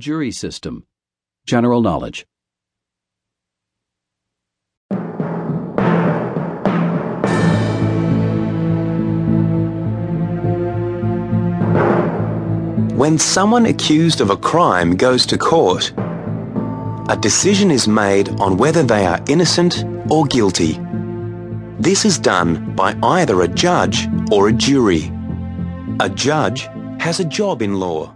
Jury system. General knowledge. When someone accused of a crime goes to court, a decision is made on whether they are innocent or guilty. This is done by either a judge or a jury. A judge has a job in law.